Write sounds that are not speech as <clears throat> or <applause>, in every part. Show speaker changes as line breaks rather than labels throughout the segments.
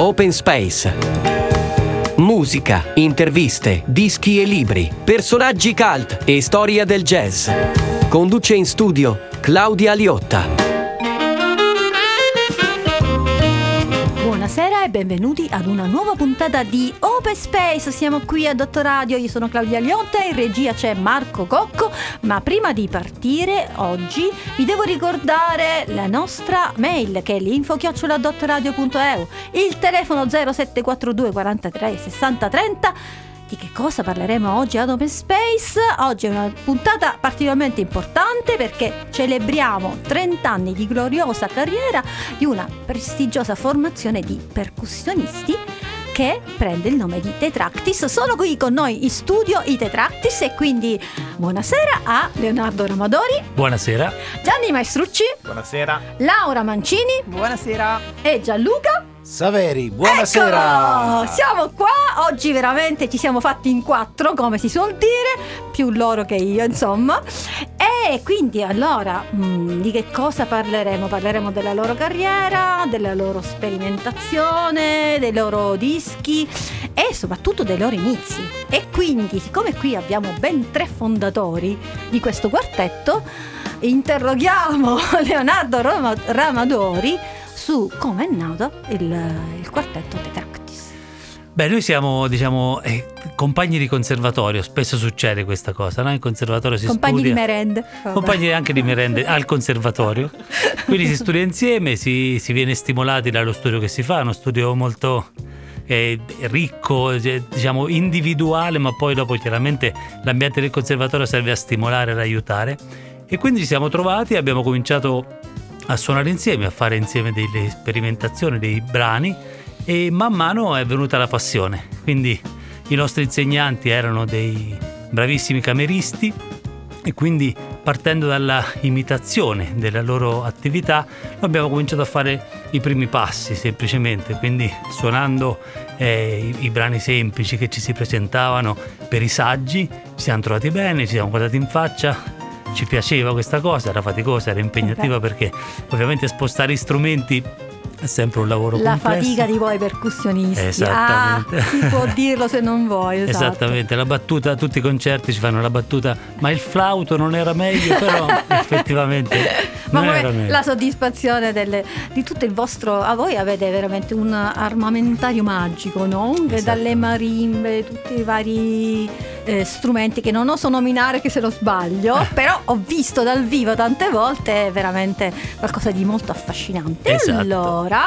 Open Space. Musica, interviste, dischi e libri, personaggi cult e storia del jazz. Conduce in studio Claudia Liotta.
Buonasera e benvenuti ad una nuova puntata di Open Space. Siamo qui a Dottor Radio, io sono Claudia Liotta in regia c'è Marco Cocco. Ma prima di partire oggi vi devo ricordare la nostra mail che è l'info-dottoradio.eu, il telefono 0742 43 60 30 di che cosa parleremo oggi ad Open Space? Oggi è una puntata particolarmente importante perché celebriamo 30 anni di gloriosa carriera di una prestigiosa formazione di percussionisti che prende il nome di Tetractis. Sono qui con noi in studio i Tetractis e quindi buonasera a Leonardo Ramadori.
Buonasera.
Gianni Maestrucci.
Buonasera.
Laura Mancini.
Buonasera.
E Gianluca.
Saveri, buonasera!
Eccolo! Siamo qua, oggi veramente ci siamo fatti in quattro, come si suol dire, più loro che io, insomma. E quindi allora, mm, di che cosa parleremo? Parleremo della loro carriera, della loro sperimentazione, dei loro dischi e soprattutto dei loro inizi. E quindi, siccome qui abbiamo ben tre fondatori di questo quartetto, interroghiamo <laughs> Leonardo Ramadori su come è nato il, il quartetto Tetractis.
Beh, noi siamo, diciamo, eh, compagni di conservatorio, spesso succede questa cosa, no? In conservatorio si
compagni
studia...
di merende.
Vabbè. Compagni anche di merende al conservatorio. <laughs> Quindi si studia insieme, si, si viene stimolati dallo studio che si fa, uno studio molto eh, ricco, diciamo individuale, ma poi dopo chiaramente l'ambiente del conservatorio serve a stimolare, ad aiutare. E quindi ci siamo trovati, abbiamo cominciato a suonare insieme, a fare insieme delle sperimentazioni, dei brani e man mano è venuta la passione. Quindi i nostri insegnanti erano dei bravissimi cameristi e quindi partendo dalla imitazione della loro attività abbiamo cominciato a fare i primi passi semplicemente, quindi suonando eh, i, i, brani semplici che ci si presentavano per i saggi, ci siamo trovati bene, ci siamo guardati in faccia, ci piaceva questa cosa, era faticosa, era impegnativa okay. perché ovviamente spostare strumenti è sempre un lavoro
la
complesso.
fatica di voi percussionisti
esattamente
ah, si può dirlo se non vuoi <laughs> esatto.
esattamente la battuta tutti i concerti ci fanno la battuta ma il flauto non era meglio però <laughs> effettivamente
ma come la soddisfazione delle, di tutto il vostro a voi avete veramente un armamentario magico no? Esatto. dalle marimbe tutti i vari eh, strumenti che non oso nominare che se lo sbaglio, eh. però ho visto dal vivo tante volte, è veramente qualcosa di molto affascinante.
Esatto.
Allora,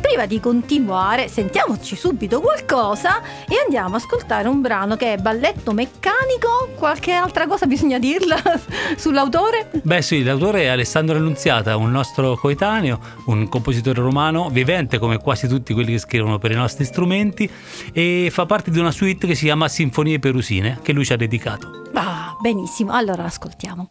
prima di continuare, sentiamoci subito qualcosa e andiamo a ascoltare un brano che è Balletto Meccanico. Qualche altra cosa bisogna dirla <laughs> sull'autore?
Beh sì, l'autore è Alessandro Annunziata, un nostro coetaneo, un compositore romano vivente come quasi tutti quelli che scrivono per i nostri strumenti e fa parte di una suite che si chiama Sinfonie Perusine che lui ci ha dedicato.
Ah, benissimo, allora ascoltiamo.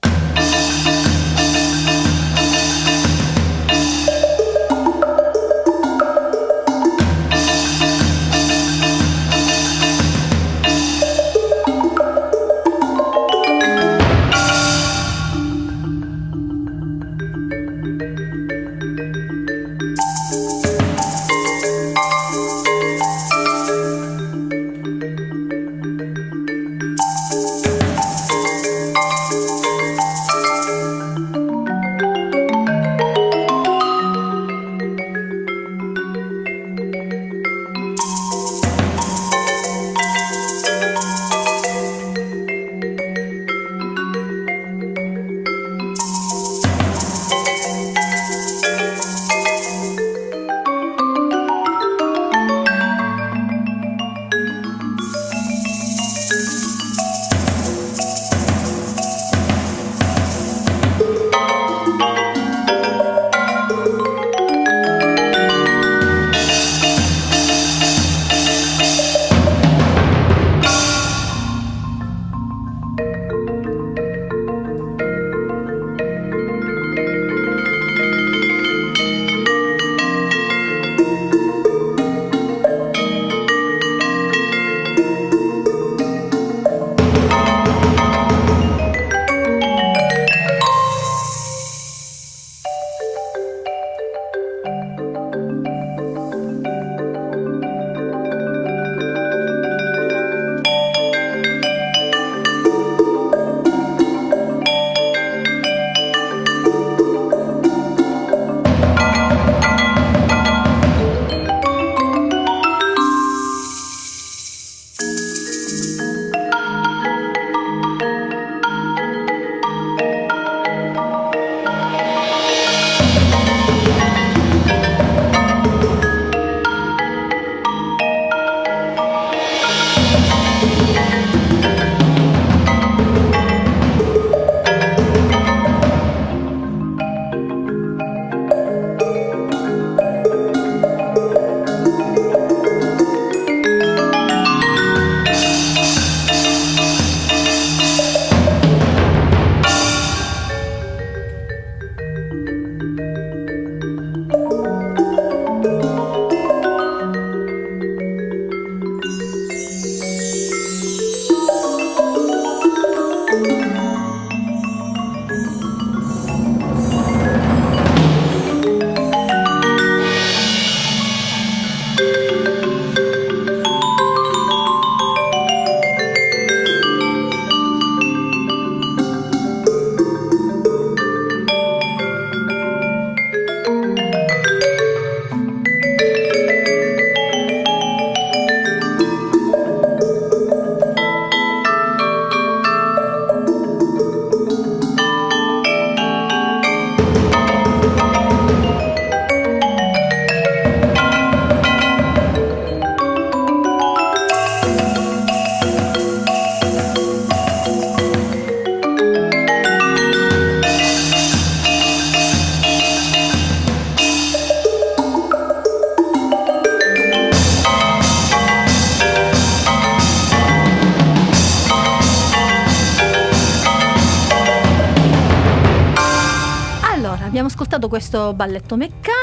Balletto meccanico,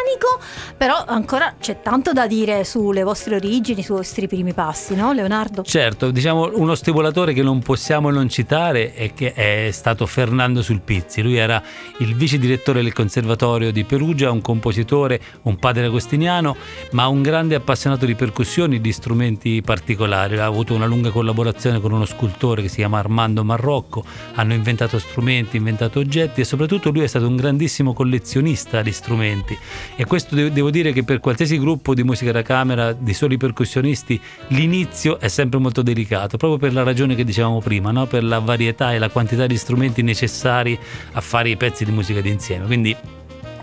però ancora c'è tanto da dire sulle vostre origini, sui vostri primi passi, no Leonardo?
Certo, diciamo uno stimolatore che non possiamo non citare è che è stato Fernando Sulpizzi. Lui era il vice direttore del Conservatorio di Perugia, un compositore, un padre agostiniano, ma un grande appassionato di percussioni, di strumenti particolari. Ha avuto una lunga collaborazione con uno scultore che si chiama Armando Marrocco, hanno inventato strumenti, inventato oggetti e soprattutto lui è stato un grandissimo collezionista di strumenti e questo devo dire che per qualsiasi gruppo di musica da camera di soli percussionisti l'inizio è sempre molto delicato, proprio per la ragione che dicevamo prima, no? per la varietà e la quantità di strumenti necessari a fare i pezzi di musica d'insieme. Quindi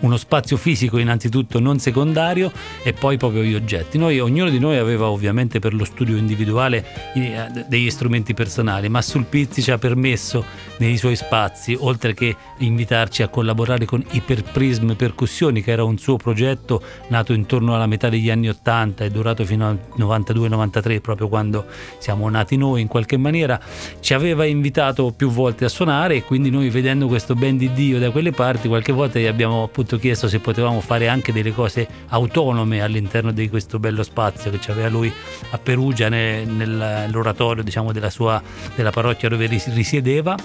uno spazio fisico innanzitutto non secondario e poi proprio gli oggetti. Noi, ognuno di noi aveva ovviamente per lo studio individuale eh, degli strumenti personali, ma Sulpizzi ci ha permesso nei suoi spazi, oltre che invitarci a collaborare con Iperprism Percussioni, che era un suo progetto nato intorno alla metà degli anni 80 e durato fino al 92-93, proprio quando siamo nati noi in qualche maniera, ci aveva invitato più volte a suonare e quindi noi vedendo questo ben di Dio da quelle parti qualche volta gli abbiamo appunto appunto chiesto se potevamo fare anche delle cose autonome all'interno di questo bello spazio che aveva lui a Perugia nel, nell'oratorio diciamo, della, sua, della parrocchia dove risiedeva.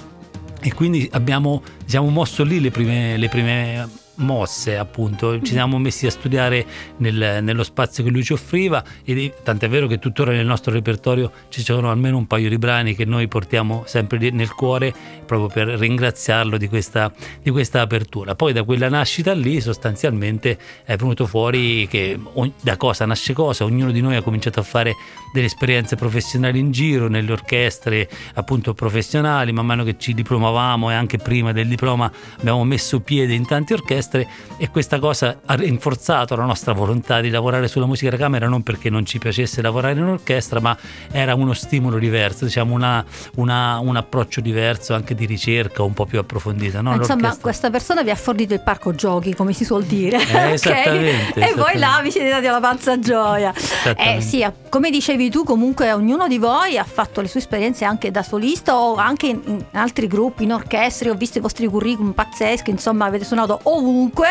E quindi abbiamo diciamo, mosso lì le prime, le prime mosse appunto. Ci siamo messi a studiare nel, nello spazio che lui ci offriva e tant'è vero che tuttora nel nostro repertorio ci sono almeno un paio di brani che noi portiamo sempre nel cuore proprio per ringraziarlo di questa, di questa apertura. Poi da quella nascita lì sostanzialmente è venuto fuori che da cosa nasce cosa. Ognuno di noi ha cominciato a fare delle esperienze professionali in giro nelle orchestre appunto professionali. Man mano che ci diplomavamo e anche prima del diploma abbiamo messo piede in tante orchestre orchestre e questa cosa ha rinforzato la nostra volontà di lavorare sulla musica da camera non perché non ci piacesse lavorare in orchestra ma era uno stimolo diverso, diciamo una, una, un approccio diverso anche di ricerca un po' più approfondita. No?
Insomma questa persona vi ha fornito il parco giochi come si suol dire.
Eh, <laughs> esattamente,
okay? E voi là vi siete dati alla panza gioia. Eh, sì, come dicevi tu comunque ognuno di voi ha fatto le sue esperienze anche da solista o anche in, in altri gruppi, in orchestre, ho visto i vostri curriculum pazzeschi, insomma avete suonato ovunque ovunque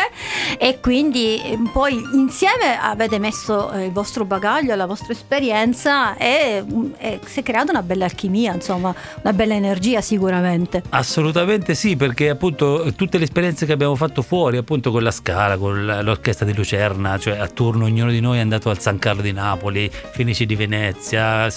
e quindi eh, poi insieme avete messo eh, il vostro bagaglio, la vostra esperienza e, mm, e si è creata una bella alchimia, insomma, una bella energia sicuramente.
Assolutamente sì, perché appunto tutte le esperienze che abbiamo fatto fuori, appunto con la Scala, con l'orchestra di Lucerna, cioè a turno ognuno di noi è andato al San Carlo di Napoli, Fenici di Venezia,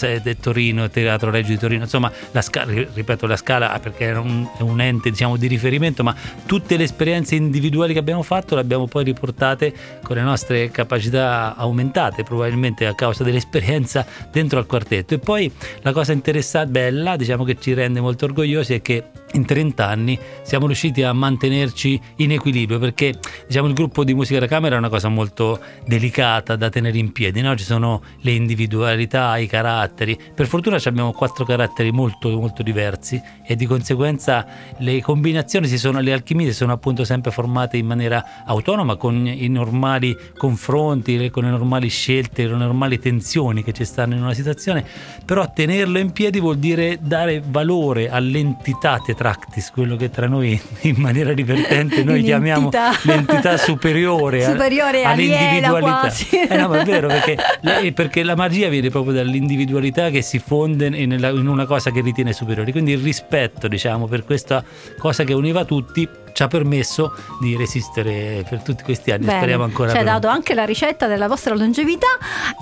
Torino, Teatro Reggio di Torino, insomma la Scala, ripeto la Scala perché è un, un ente diciamo di riferimento, ma tutte le esperienze individuali che abbiamo fatto le abbiamo poi riportate con le nostre capacità aumentate probabilmente a causa dell'esperienza dentro al quartetto. E poi la cosa interessante, bella, diciamo che ci rende molto orgogliosi è che in 30 anni siamo riusciti a mantenerci in equilibrio perché diciamo il gruppo di musica da camera è una cosa molto delicata da tenere in piedi, no? ci sono le individualità, i caratteri, per fortuna abbiamo quattro caratteri molto molto diversi e di conseguenza le combinazioni si sono, le alchimie sono appunto sempre formate in maniera autonoma con i normali confronti, con le normali scelte, le normali tensioni che ci stanno in una situazione, però tenerlo in piedi vuol dire dare valore all'entità teatrale Tractis, quello che tra noi <laughs> in maniera divertente noi chiamiamo l'entità <laughs> superiore,
superiore
all'individualità. Eh no, ma è vero, perché, <laughs> perché, la magia viene proprio dall'individualità che si fonde in, in una cosa che ritiene superiore. Quindi il rispetto, diciamo, per questa cosa che univa tutti ci ha permesso di resistere per tutti questi anni.
Bene,
Speriamo ancora.
Ci hai dato anche la ricetta della vostra longevità,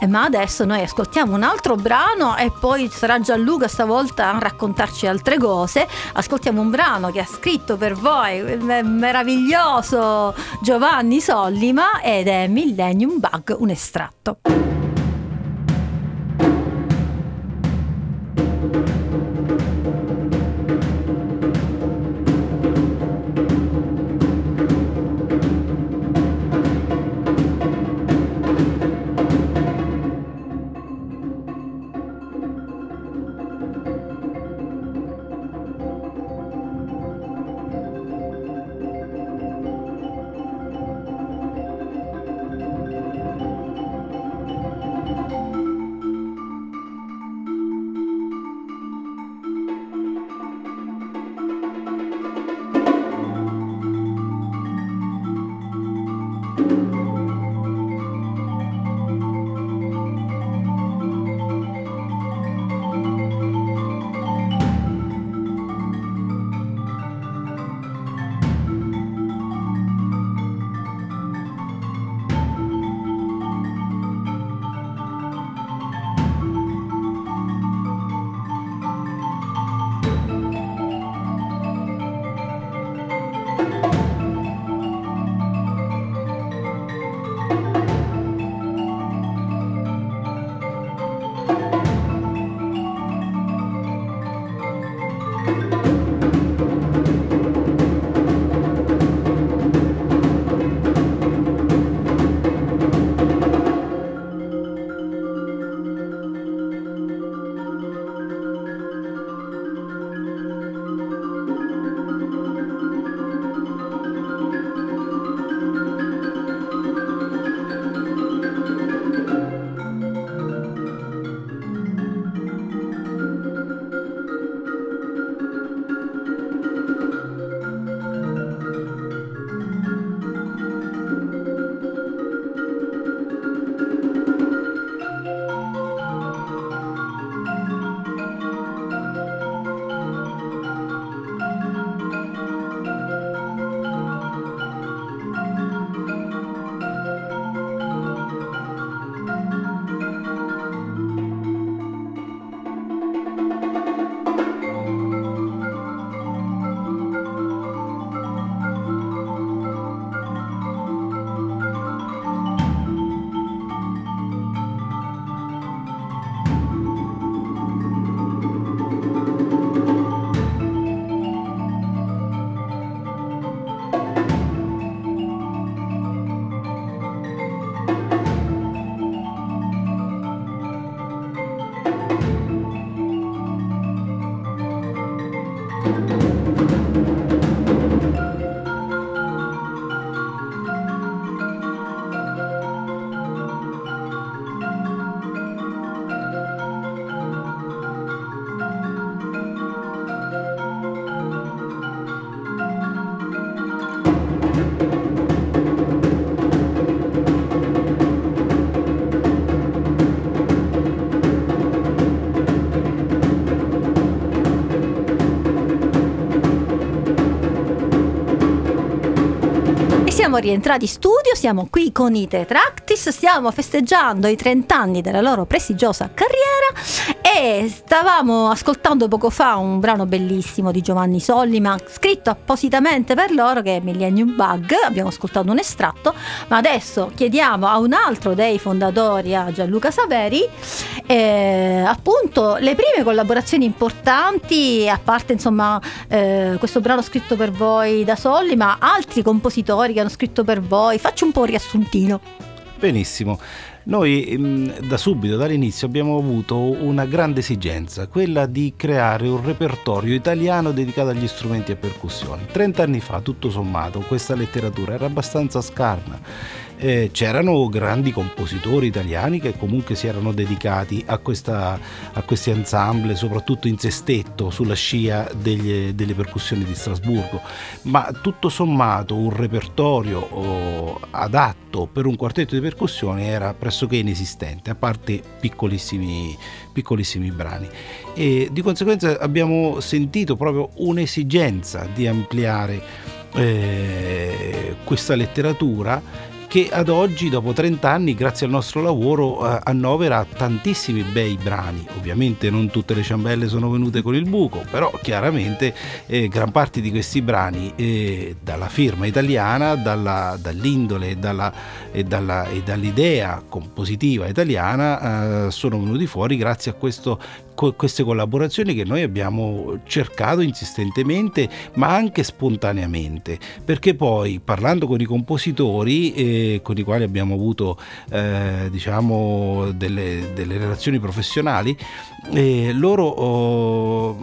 eh, ma adesso noi ascoltiamo un altro brano e poi sarà Gianluca stavolta a raccontarci altre cose. Ascoltiamo un brano che ha scritto per voi il meraviglioso Giovanni Sollima ed è Millennium Bug, un estratto. Siamo rientrati in studio, siamo qui con i Tetractis, stiamo festeggiando i 30 anni della loro prestigiosa carriera stavamo ascoltando poco fa un brano bellissimo di Giovanni Sollima, scritto appositamente per loro che è Millennium Bug, abbiamo ascoltato un estratto, ma adesso chiediamo a un altro dei fondatori, a Gianluca Saveri, eh, appunto le prime collaborazioni importanti, a parte insomma eh, questo brano scritto per voi da Sollima, altri compositori che hanno scritto per voi. Faccio un po' un riassuntino.
Benissimo. Noi mm, da subito, dall'inizio, abbiamo avuto una grande esigenza, quella di creare un repertorio italiano dedicato agli strumenti a percussione. 30 anni fa, tutto sommato, questa letteratura era abbastanza scarna eh, c'erano grandi compositori italiani che comunque si erano dedicati a, questa, a questi ensemble, soprattutto in sestetto, sulla scia degli, delle percussioni di Strasburgo, ma tutto sommato un repertorio oh, adatto per un quartetto di percussioni era pressoché inesistente, a parte piccolissimi, piccolissimi brani. E di conseguenza abbiamo sentito proprio un'esigenza di ampliare eh, questa letteratura che ad oggi, dopo 30 anni, grazie al nostro lavoro, eh, annovera tantissimi bei brani. Ovviamente non tutte le ciambelle sono venute con il buco, però chiaramente eh, gran parte di questi brani, eh, dalla firma italiana, dalla, dall'indole dalla, e, dalla, e, dall'idea compositiva italiana, eh, sono venuti fuori grazie a questo queste collaborazioni che noi abbiamo cercato insistentemente ma anche spontaneamente. Perché poi parlando con i compositori eh, con i quali abbiamo avuto eh, diciamo delle, delle, relazioni professionali eh, loro oh,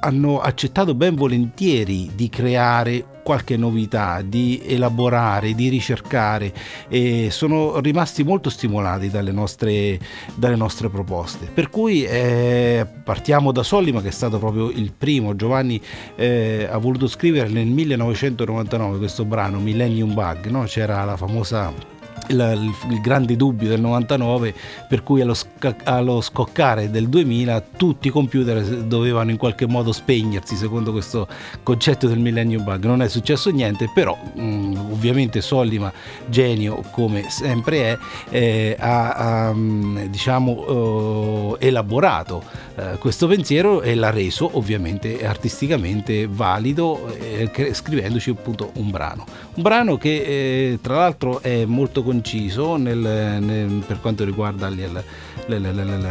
hanno accettato ben volentieri di creare qualche novità, di elaborare, di ricercare e sono rimasti molto stimolati dalle nostre, dalle nostre proposte. Per cui eh, partiamo da Sollima che è stato proprio il primo, Giovanni eh, ha voluto scrivere nel 1999 questo brano Millennium Bug, no? c'era la famosa il, il, grande dubbio del 99 per cui allo, allo, scoccare del 2000 tutti i computer dovevano in qualche modo spegnersi secondo questo concetto del millennium bug. Non è successo niente però mh, mm, ovviamente Sollima genio come sempre è eh, ha, ha mm, diciamo eh, elaborato eh, questo pensiero e l'ha reso ovviamente artisticamente valido eh, scrivendoci appunto un brano un brano che eh, tra l'altro è molto conciso nel, nel, per quanto riguarda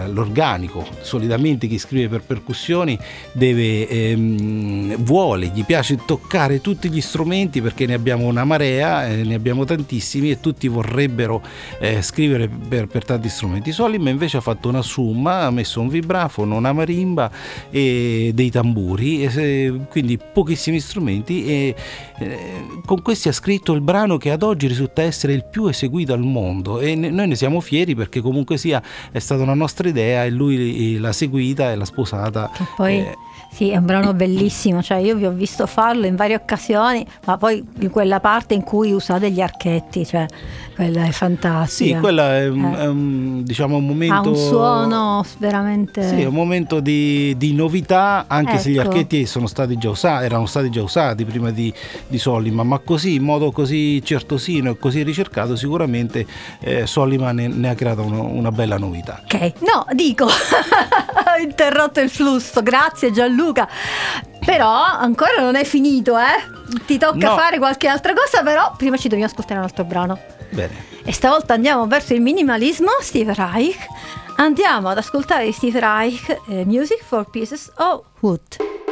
l'organico. Solitamente chi scrive per percussioni deve, ehm, vuole, gli piace toccare tutti gli strumenti perché ne abbiamo una marea, eh, ne abbiamo tantissimi e tutti vorrebbero eh, scrivere per, per, tanti strumenti. Solim invece ha fatto una summa, ha messo un vibrafono, una marimba e dei tamburi, e, quindi pochissimi strumenti e eh, con questi ha scritto il brano che ad oggi risulta essere il più eseguito al mondo e ne, noi ne siamo fieri perché comunque sia è stata una nostra idea e lui l'ha seguita e l'ha sposata.
Che poi eh, sì, è un brano bellissimo, cioè io vi ho visto farlo in varie occasioni, ma poi quella parte in cui usate gli archetti, cioè quella è fantastica.
Sì, quella è, un, eh. è un, diciamo, un momento... Ha
un suono veramente...
Sì, un momento di, di novità, anche ecco. se gli ecco. archetti sono stati già usati, erano stati già usati prima di, di Soliman, ma così, in modo così certosino e così ricercato, sicuramente eh, Soliman ne, ne, ha creato uno, una bella novità.
Ok, no, dico, <laughs> ho interrotto il flusso, grazie Gianluca. Luca. Però ancora non è finito, eh? Ti tocca no. fare qualche altra cosa, però prima ci dobbiamo ascoltare un altro brano.
Bene.
E stavolta andiamo verso il minimalismo, Steve Reich. Andiamo ad ascoltare Steve Reich, eh, Music for Pieces of Wood.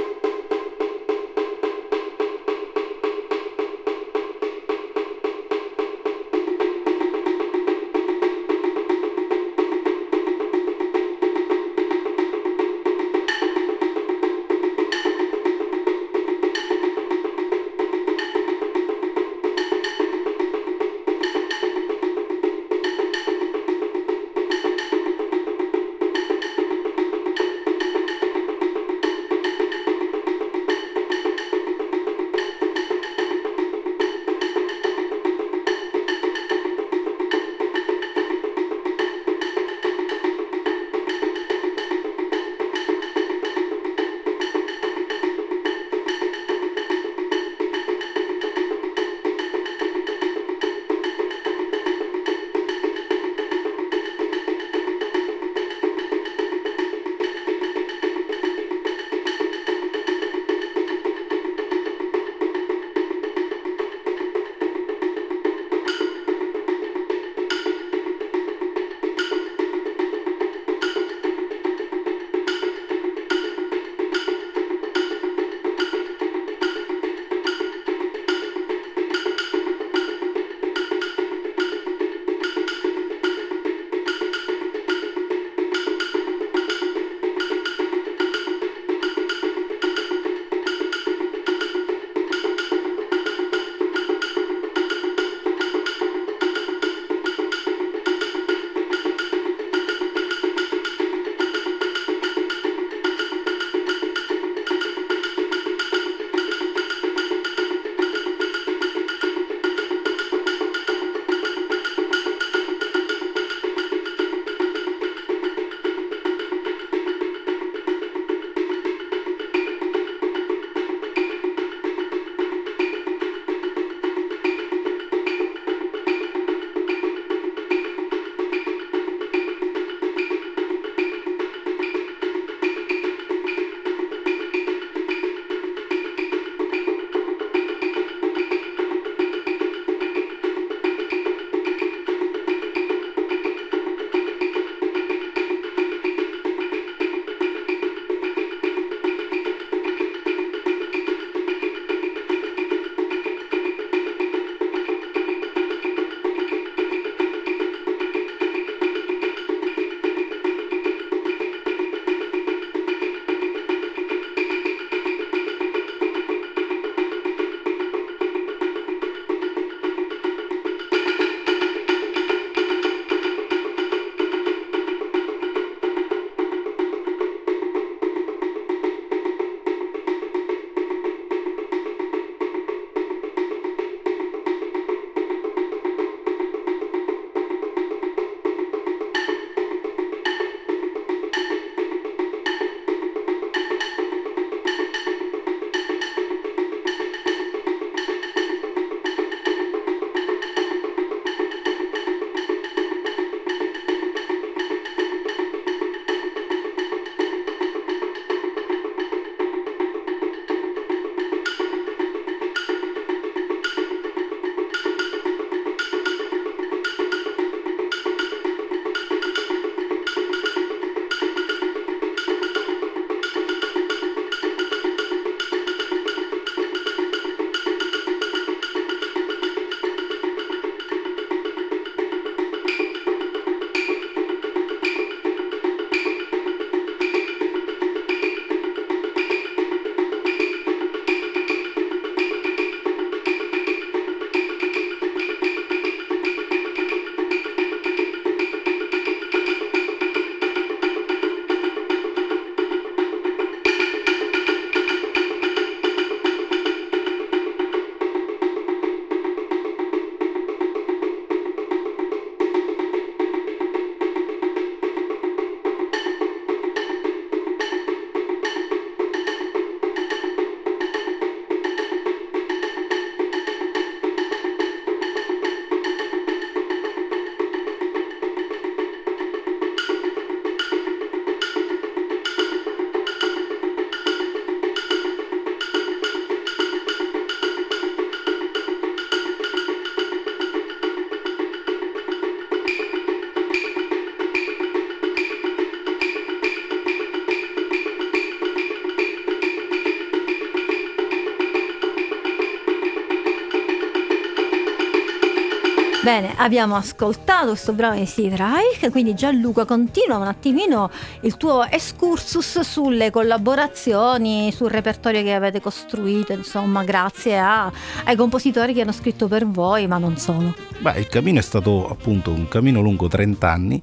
Bene, abbiamo ascoltato questo brano di Steve Reich, quindi Gianluca continua un attimino il tuo excursus sulle collaborazioni, sul repertorio che avete costruito, insomma, grazie a, ai compositori che hanno scritto per voi, ma non solo.
Beh, il cammino è stato appunto un cammino lungo 30 anni.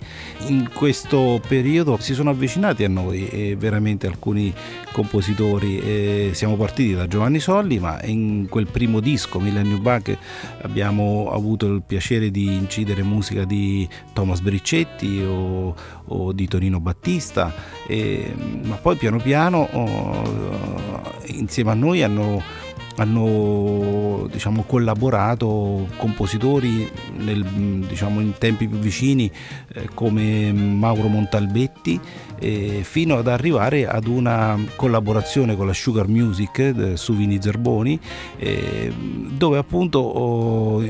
In questo periodo si sono avvicinati a noi e veramente alcuni compositori. E siamo partiti da Giovanni Solli, ma in quel primo disco, Millennium Bug, abbiamo avuto il piacere di incidere musica di Thomas Briccetti o, o di Tonino Battista, e, ma poi piano piano oh, insieme a noi hanno hanno diciamo, collaborato compositori nel, diciamo, in tempi più vicini eh, come Mauro Montalbetti eh, fino ad arrivare ad una collaborazione con la Sugar Music eh, su Vini Zerboni eh, dove appunto oh,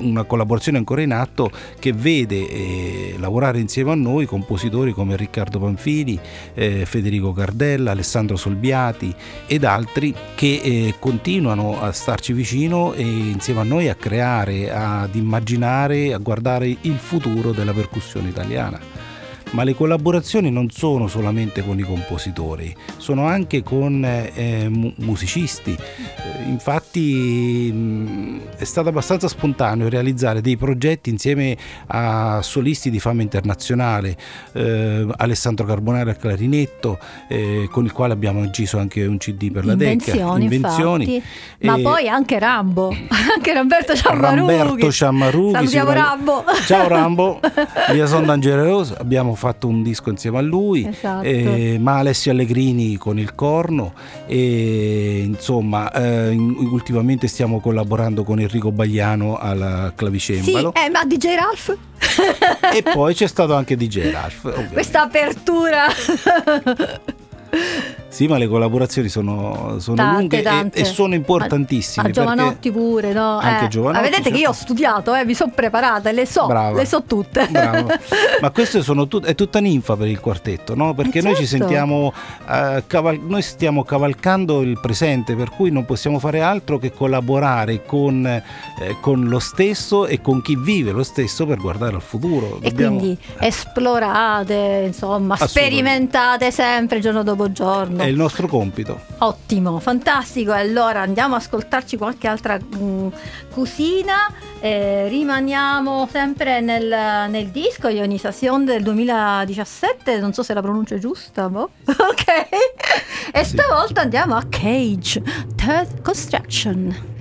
una collaborazione ancora in atto che vede eh, lavorare insieme a noi compositori come Riccardo Panfili, eh, Federico Cardella, Alessandro Solbiati ed altri che continuano a starci vicino e insieme a noi a creare, ad immaginare, a guardare il futuro della percussione italiana ma le collaborazioni non sono solamente con i compositori, sono anche con eh, musicisti. Eh, infatti mh, è stato abbastanza spontaneo realizzare dei progetti insieme a solisti di fama internazionale, eh, Alessandro Carbonari al clarinetto, eh, con il quale abbiamo inciso anche un CD per la
Invenzioni,
DECA. Invenzioni.
Ma poi anche Rambo, <laughs> anche Ramberto Ciammarughi.
Ramberto Ciammarughi.
Salutiamo Rambo.
Ciao Rambo, <laughs> via Son Dangereus, abbiamo fatto un disco insieme a lui,
Esatto.
eh, ma Alessio Allegrini con il corno e insomma eh, ultimamente stiamo collaborando con Enrico Bagliano al
Sì,
clavicembalo
eh, ma DJ Ralph?
e poi c'è stato anche DJ Ralph. ovviamente.
Questa apertura.
Sì, ma le collaborazioni sono, sono
Tante,
lunghe e-
tante.
E, sono importantissime.
A Giovanotti
perché-
pure, no?
Anche
Eh,
Giovanotti,
ma vedete che
certo.
io ho studiato, eh, mi sono preparata, le so,
Brava.
le so tutte.
Bravo. <laughs> Ma questo tut- è tutta ninfa per il quartetto, no? Perché
Eh,
noi ci
certo.
sentiamo, eh, caval- noi stiamo cavalcando il presente, per cui non possiamo fare altro che collaborare con, eh, con lo stesso e con chi vive lo stesso per guardare al futuro.
E
Dobbiamo-
quindi esplorate, insomma, sperimentate sempre giorno dopo giorno.
È il nostro compito.
Ottimo, fantastico. Allora andiamo a ascoltarci qualche altra mm, cosina. Eh, rimaniamo sempre nel, nel disco Ionization del 2017. Non so se la pronuncia è giusta, boh. <laughs> ok. E
Sì.
stavolta andiamo a Cage, Third Construction.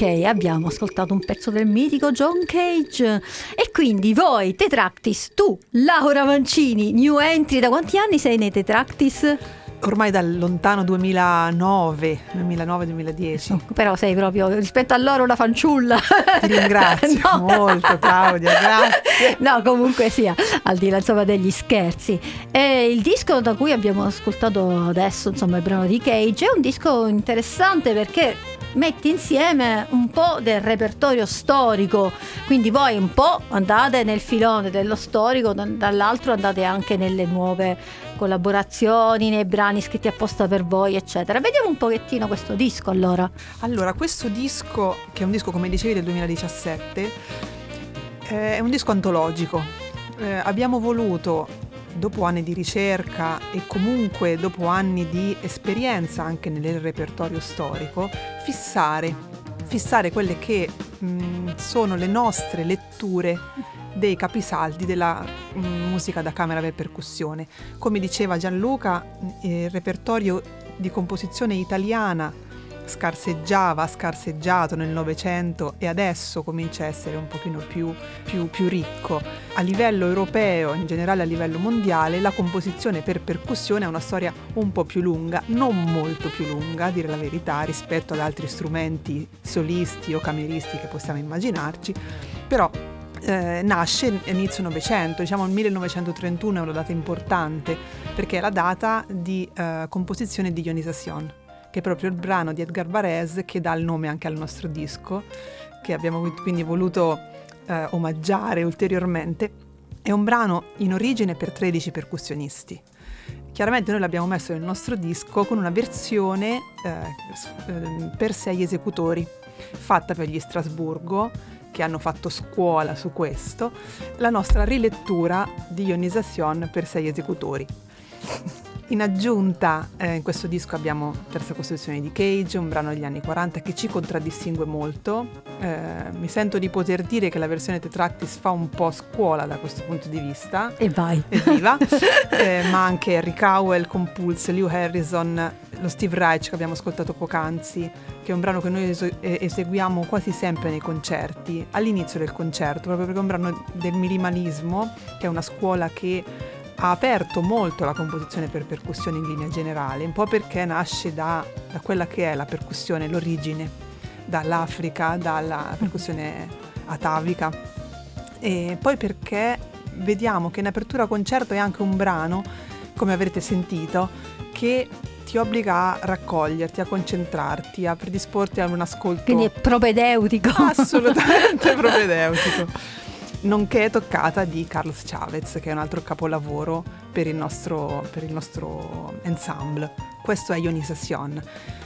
Ok, abbiamo ascoltato un pezzo del mitico John Cage. E quindi voi, Tetractis, tu, Laura Mancini, new entry, da quanti anni sei nei Tetractis?
Ormai dal lontano 2009, 2009-2010.
Però sei proprio rispetto a loro una fanciulla.
Ti ringrazio <laughs>
No.
molto Claudia, grazie. <laughs>
No, comunque sia, al di là insomma degli scherzi. E il disco da cui abbiamo ascoltato adesso, insomma, il brano di Cage, è un disco interessante perché mette insieme un po' del repertorio storico, quindi voi un po' andate nel filone dello storico, da- dall'altro andate anche nelle nuove collaborazioni, nei brani scritti apposta per voi, eccetera. Vediamo un pochettino questo disco allora.
Allora, questo disco, che è un disco come dicevi del 2017, eh, è un disco antologico. Eh, abbiamo voluto, dopo anni di ricerca e comunque dopo anni di esperienza anche nel repertorio storico, fissare, fissare quelle che mh, sono le nostre letture dei capisaldi della mh, musica da camera per percussione. Come diceva Gianluca, mh, il repertorio di composizione italiana scarseggiava, scarseggiato nel Novecento e adesso comincia a essere un pochino più, più, più ricco. A livello europeo, in generale a livello mondiale, la composizione per percussione ha una storia un po' più lunga, non molto più lunga, a dire la verità, rispetto ad altri strumenti solisti o cameristi che possiamo immaginarci, però eh, nasce inizio Novecento, diciamo il 1931 è una data importante perché è la data di eh, composizione di Ionisation, che è proprio il brano di Edgar Varese che dà il nome anche al nostro disco, che abbiamo quindi voluto eh, omaggiare ulteriormente. È un brano in origine per 13 percussionisti. Chiaramente noi l'abbiamo messo nel nostro disco con una versione eh, ehm, per sei esecutori, fatta per gli Strasburgo, che hanno fatto scuola su questo, la nostra rilettura di Ionisation per sei esecutori. In aggiunta, eh, in questo disco abbiamo Terza Costruzione di Cage, un brano degli anni 40 che ci contraddistingue molto. Eh, mi sento di poter dire che la versione Tetractis fa un po' scuola da questo punto di vista.
E vai.
Evviva! <laughs> Eh, ma anche Harry Cowell con Pulse, Lew Harrison, lo Steve Reich che abbiamo ascoltato poc'anzi, che è un brano che noi eso- eh, eseguiamo quasi sempre nei concerti, all'inizio del concerto, proprio perché è un brano del minimalismo, che è una scuola che ha aperto molto la composizione per percussione in linea generale, un po' perché nasce da, da quella che è la percussione, l'origine, dall'Africa, dalla percussione atavica e poi perché vediamo che in apertura concerto è anche un brano, come avrete sentito, che ti obbliga a raccoglierti, a concentrarti, a predisporti a un ascolto
Quindi è propedeutico.
assolutamente <laughs> propedeutico. Nonché toccata di Carlos Chavez, che è un altro capolavoro per il nostro, per il nostro ensemble. Questo è Ionisation.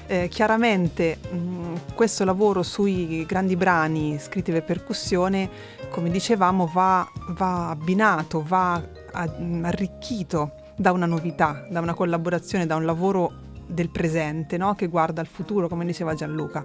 Eh, chiaramente mh, questo lavoro sui grandi brani scritti per percussione, come dicevamo, va, va abbinato, va arricchito da una novità, da una collaborazione, da un lavoro del presente no? che guarda al futuro, come diceva Gianluca.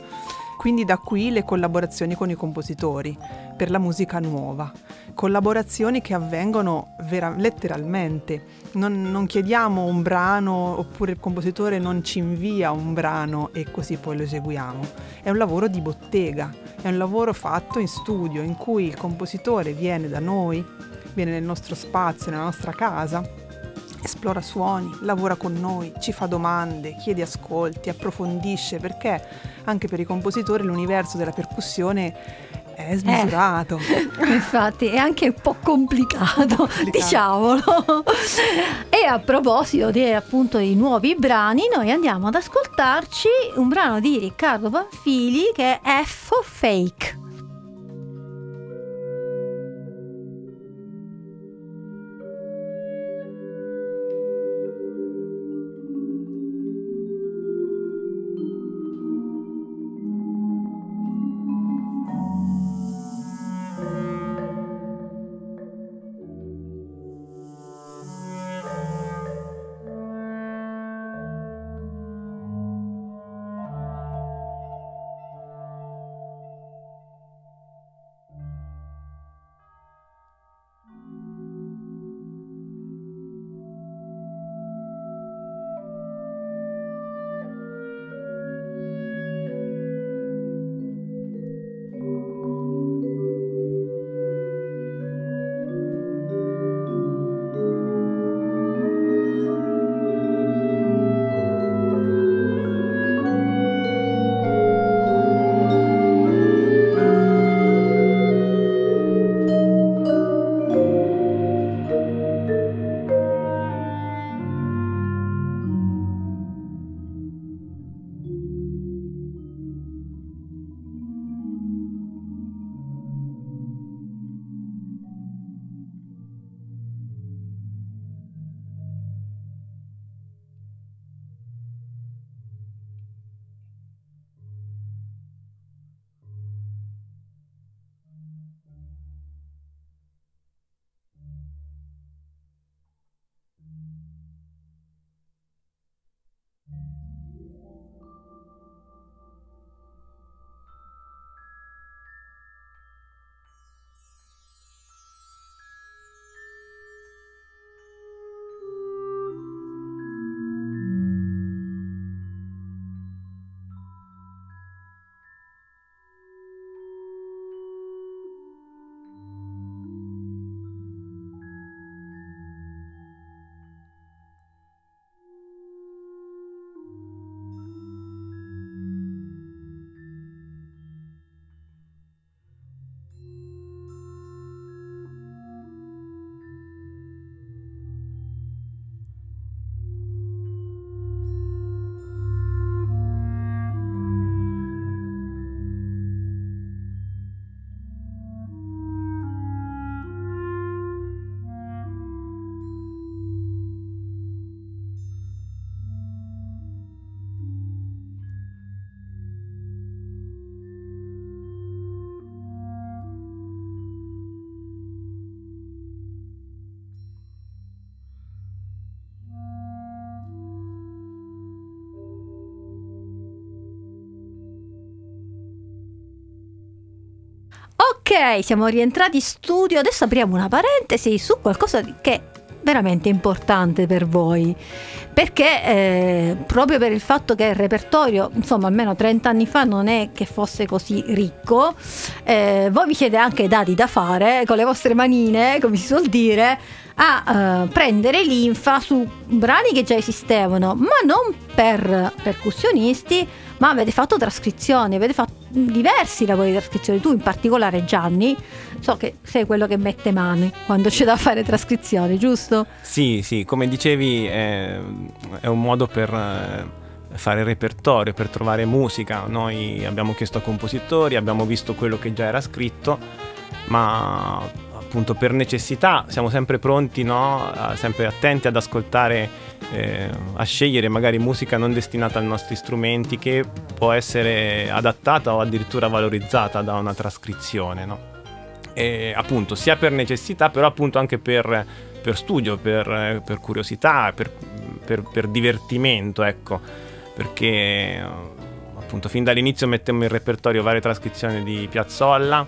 Quindi da qui le collaborazioni con i compositori per la musica nuova, collaborazioni che avvengono vera- letteralmente. Non, non chiediamo un brano oppure il compositore non ci invia un brano e così poi lo eseguiamo. È un lavoro di bottega, è un lavoro fatto in studio in cui il compositore viene da noi, viene nel nostro spazio, nella nostra casa esplora suoni, lavora con noi, ci fa domande, chiede ascolti, approfondisce, perché anche per i compositori l'universo della percussione è smisurato. <laughs>
Infatti è anche un po' complicato,
complicato.
diciamolo. e a proposito di appunto i nuovi brani, noi andiamo ad ascoltarci un brano di Riccardo Panfili che è F for Fake. Ok, siamo rientrati in studio. Adesso apriamo una parentesi su qualcosa che è veramente importante per voi. Perché eh, proprio per il fatto che il repertorio, insomma, almeno 30 anni fa non è che fosse così ricco, eh, voi vi siete anche dati da fare con le vostre manine, come si suol dire, a uh, prendere linfa su brani che già esistevano, ma non per percussionisti, ma avete fatto trascrizioni, avete fatto diversi lavori di trascrizione. Tu in particolare Gianni, so che sei quello che mette mani quando c'è da fare trascrizioni, giusto?
Sì, sì, come dicevi è, è un modo per eh, fare repertorio, per trovare musica. Noi abbiamo chiesto a compositori, abbiamo visto quello che già era scritto, ma appunto per necessità siamo sempre pronti, no? sempre attenti ad ascoltare, eh, a scegliere magari musica non destinata ai nostri strumenti che può essere adattata o addirittura valorizzata da una trascrizione. No? E, appunto sia per necessità però appunto anche per, per studio, per, per curiosità, per, per, divertimento, ecco, perché appunto fin dall'inizio mettemmo in repertorio varie trascrizioni di Piazzolla,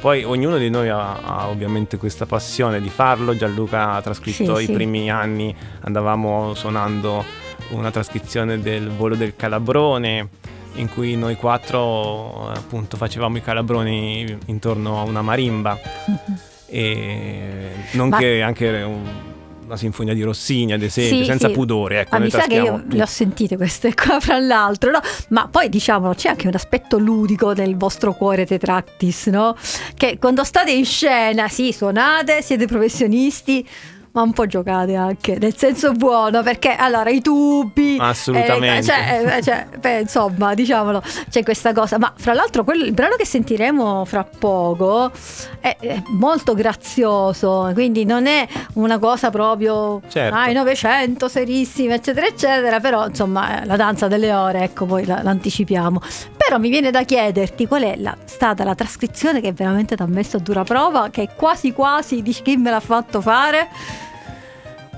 poi ognuno di noi ha, ha ovviamente questa passione di farlo, Gianluca ha trascritto sì, i sì. primi anni, andavamo suonando una trascrizione del volo del calabrone in cui noi quattro appunto facevamo i calabroni intorno a una marimba. <laughs> E nonché Ma... anche un, la sinfonia di Rossini, ad esempio, sì, senza sì. pudore. Ecco,
ah, mi sa che io le ho sentite queste <laughs> qua, fra l'altro, no? Ma poi diciamo, c'è anche un aspetto ludico nel vostro cuore Tetractis, no? Che quando state in scena, sì, suonate, siete professionisti, ma un po' giocate anche, nel senso buono, perché allora i tubi...
Assolutamente.
Eh, cioè, eh, cioè, beh, insomma, diciamolo, c'è questa cosa. Ma fra l'altro quello, il brano che sentiremo fra poco è, è, molto grazioso, quindi non è una cosa proprio...
Certo.
Ah, 900, serissima, eccetera, eccetera, però insomma la danza delle ore, ecco, poi la, l'anticipiamo. Però mi viene da chiederti qual è la, stata la trascrizione che veramente ti ha messo a dura prova, che quasi quasi dici chi me l'ha fatto fare?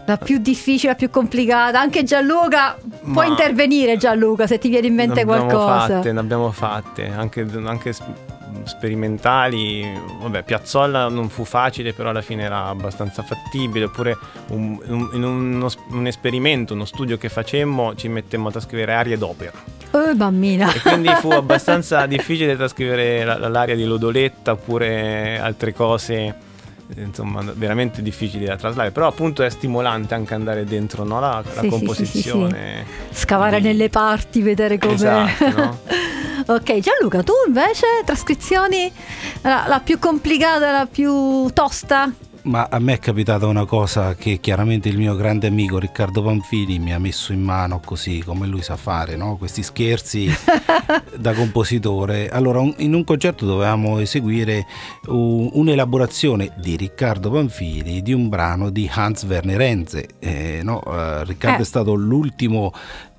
La più difficile, la più complicata. Anche Gianluca, Ma puoi intervenire Gianluca se ti viene in mente
ne
qualcosa.
Fatte, ne abbiamo fatte, anche, anche sperimentali. Vabbè, Piazzolla non fu facile, però alla fine era abbastanza fattibile. Oppure un, un, in uno, un esperimento, uno studio che facemmo, ci mettemmo a trascrivere arie d'opera.
Oh, bambina.
E quindi fu <laughs> abbastanza difficile trascrivere l'aria di Lodoletta oppure altre cose insomma veramente difficili da traslare però appunto è stimolante anche andare dentro no? la, la composizione
sì, sì, scavare di... nelle parti vedere come
esatto, no? <laughs>
ok Gianluca tu invece trascrizioni la, la più complicata la più tosta
ma a me è capitata una cosa che chiaramente il mio grande amico Riccardo Panfili mi ha messo in mano così come lui sa fare, no? questi scherzi <laughs> da compositore. Allora, in un concerto dovevamo eseguire un'elaborazione di Riccardo Panfili di un brano di Hans Werner Enze. Eh, no? uh, Riccardo eh. è stato l'ultimo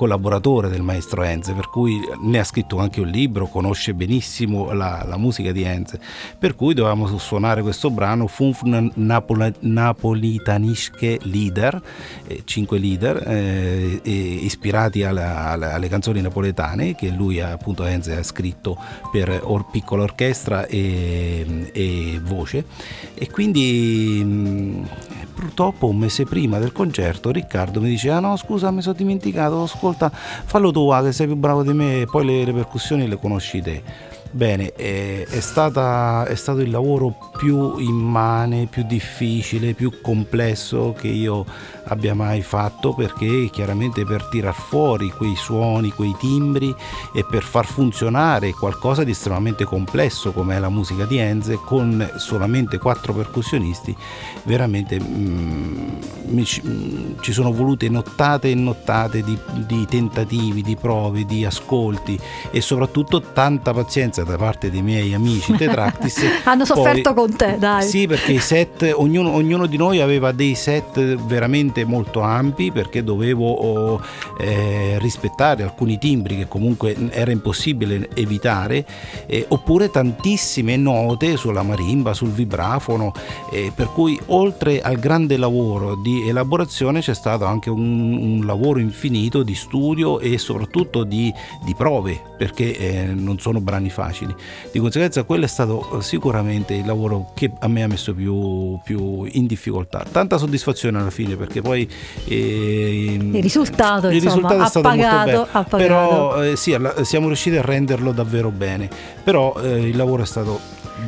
collaboratore del maestro Enze, per cui ne ha scritto anche un libro, conosce benissimo la, la musica di Enze, per cui dovevamo suonare questo brano Funfun Napol- Napolitanische Lieder, eh, cinque leader eh, ispirati alla, alla, alle canzoni napoletane che lui appunto Enze ha scritto per or- piccola orchestra e, e voce. E quindi mh, purtroppo un mese prima del concerto Riccardo mi dice ah no scusa mi sono dimenticato ascolta fallo tu che sei più bravo di me e poi le ripercussioni le conosci te. Bene, è, è, stata, è, stato il lavoro più immane, più difficile, più complesso che io abbia mai fatto perché chiaramente per tirar fuori quei suoni, quei timbri e per far funzionare qualcosa di estremamente complesso come è la musica di Enze con solamente quattro percussionisti, veramente mm, mi, mm, ci sono volute nottate e nottate di, di tentativi, di prove, di ascolti e soprattutto tanta pazienza da parte dei miei amici <laughs> Tetractis.
Hanno sofferto Poi, con te, dai.
Sì, perché i set, ognuno, ognuno, di noi aveva dei set veramente molto ampi perché dovevo oh, eh, rispettare alcuni timbri che comunque era impossibile evitare, eh, oppure tantissime note sulla marimba, sul vibrafono, eh, per cui oltre al grande lavoro di elaborazione c'è stato anche un, un lavoro infinito di studio e soprattutto di, di prove, perché eh, non sono brani facili. Di conseguenza quello è stato sicuramente il lavoro che a me ha messo più, più in difficoltà. Tanta soddisfazione alla fine perché poi
eh, il risultato,
il
insomma,
risultato è stato
pagato,
molto bello.
ha pagato.
Però eh, sì, siamo riusciti a renderlo davvero bene. Però eh, il lavoro è stato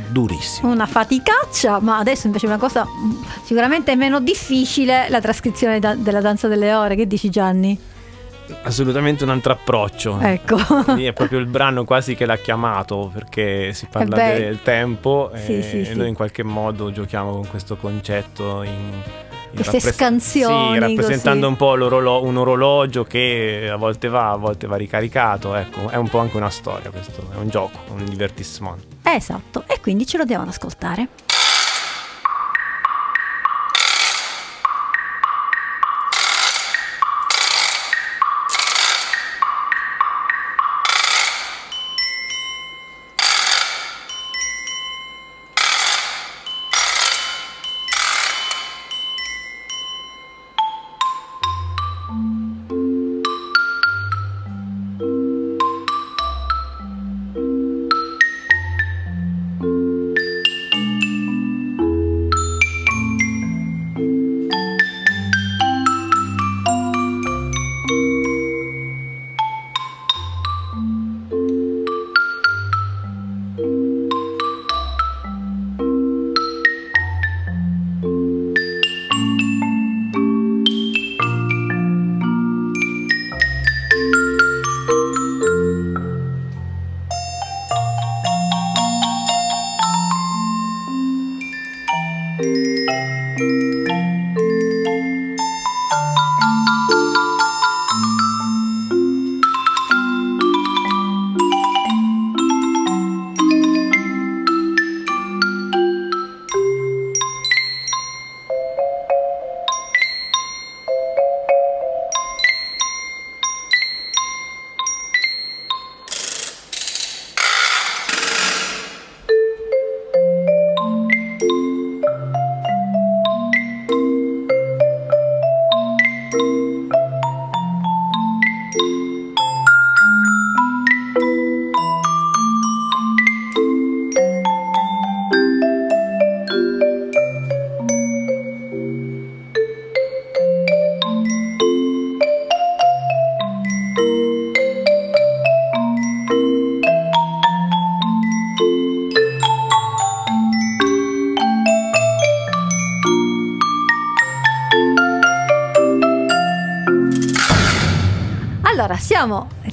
durissimo.
Una faticaccia, ma adesso invece una cosa sicuramente meno difficile, la trascrizione da- della danza delle ore. Che dici Gianni?
Assolutamente un altro approccio.
Ecco.
Lì è proprio il brano quasi che l'ha chiamato perché si parla
Eh
del tempo
Sì,
e
sì, sì.
noi in qualche modo giochiamo con questo concetto in
Queste
rappres-
scansioni
Sì, rappresentando
così.
un po' l'orolo- un orologio che a volte va, a volte va ricaricato. Ecco, è un po' anche una storia questo, è un gioco, un divertissement.
Esatto, e quindi ce lo devono ascoltare.